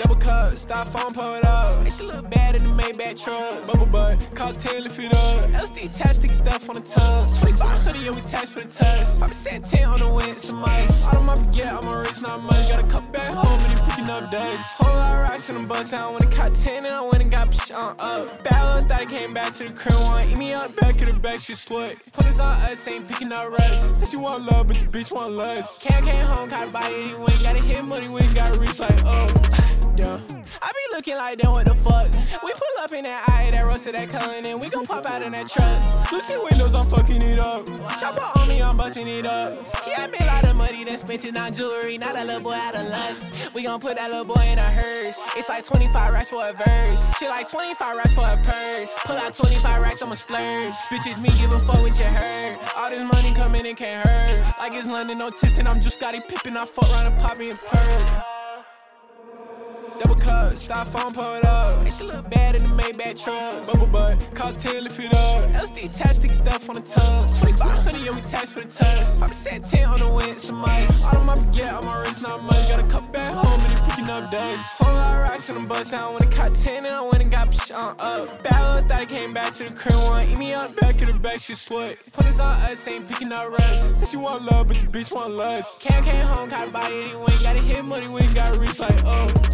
Double cup, styrofoam pulled up. And she look bad in the Maybach truck. Bubble butt, cost 10 lift it up. LSD tastic stuff on the tub. 2500, yeah, we tax for the test. Papa said 10 on the wind, some ice. All them I forget, I'm a rich, not money. Got a cup back home and he picking up days. Whole lot of rocks in the bus down. When it caught 10 and I went and got psh on up. Bad little thought I came back to the crib one. Eat me up, back of the back, she slut. Put this on us, ain't picking up rest. Said she want love, but the bitch want less. Can't came home, caught a body anyway. Gotta hit money, we gotta reach like, oh. Be looking like them, what the fuck? We pull up in that eye, that roasted that Cullen, and we gon' pop out in that truck. Look to windows, I'm fucking it up. Chopper on me, I'm busting it up. He had me a lot of money, then spent it on jewelry. Now that little boy out of luck. We gon' put that little boy in a hearse. It's like 25 racks for a verse. Shit like 25 racks for a purse. Pull out 25 racks, I'ma splurge. Bitches, me give a fuck what you heard. All this money coming it can't hurt. Like it's London, no Tipton, I'm just Scottie Pippen. I fuck around and pop me a perk. Cup, styrofoam pulled up. And she look bad in the Maybach truck. Bubble butt, cost 10 lift it up. LSD tastic stuff on the tub. 2500, yeah, we tax for the test. Papa said 10 on the wind, some ice. All them I forget, I'm a rich, not money. Got a cup back home and he picking up days. Whole lot of rocks in the bus down. When it caught 10 and I went and got psh on up. Bad thought I came back to the crib one. Eat me up, back of the back, she slut. Put this on us, ain't picking up rest. Said she want love, but the bitch want less. Cam came home, caught a body anyway. Gotta hit money, we gotta reach like, oh.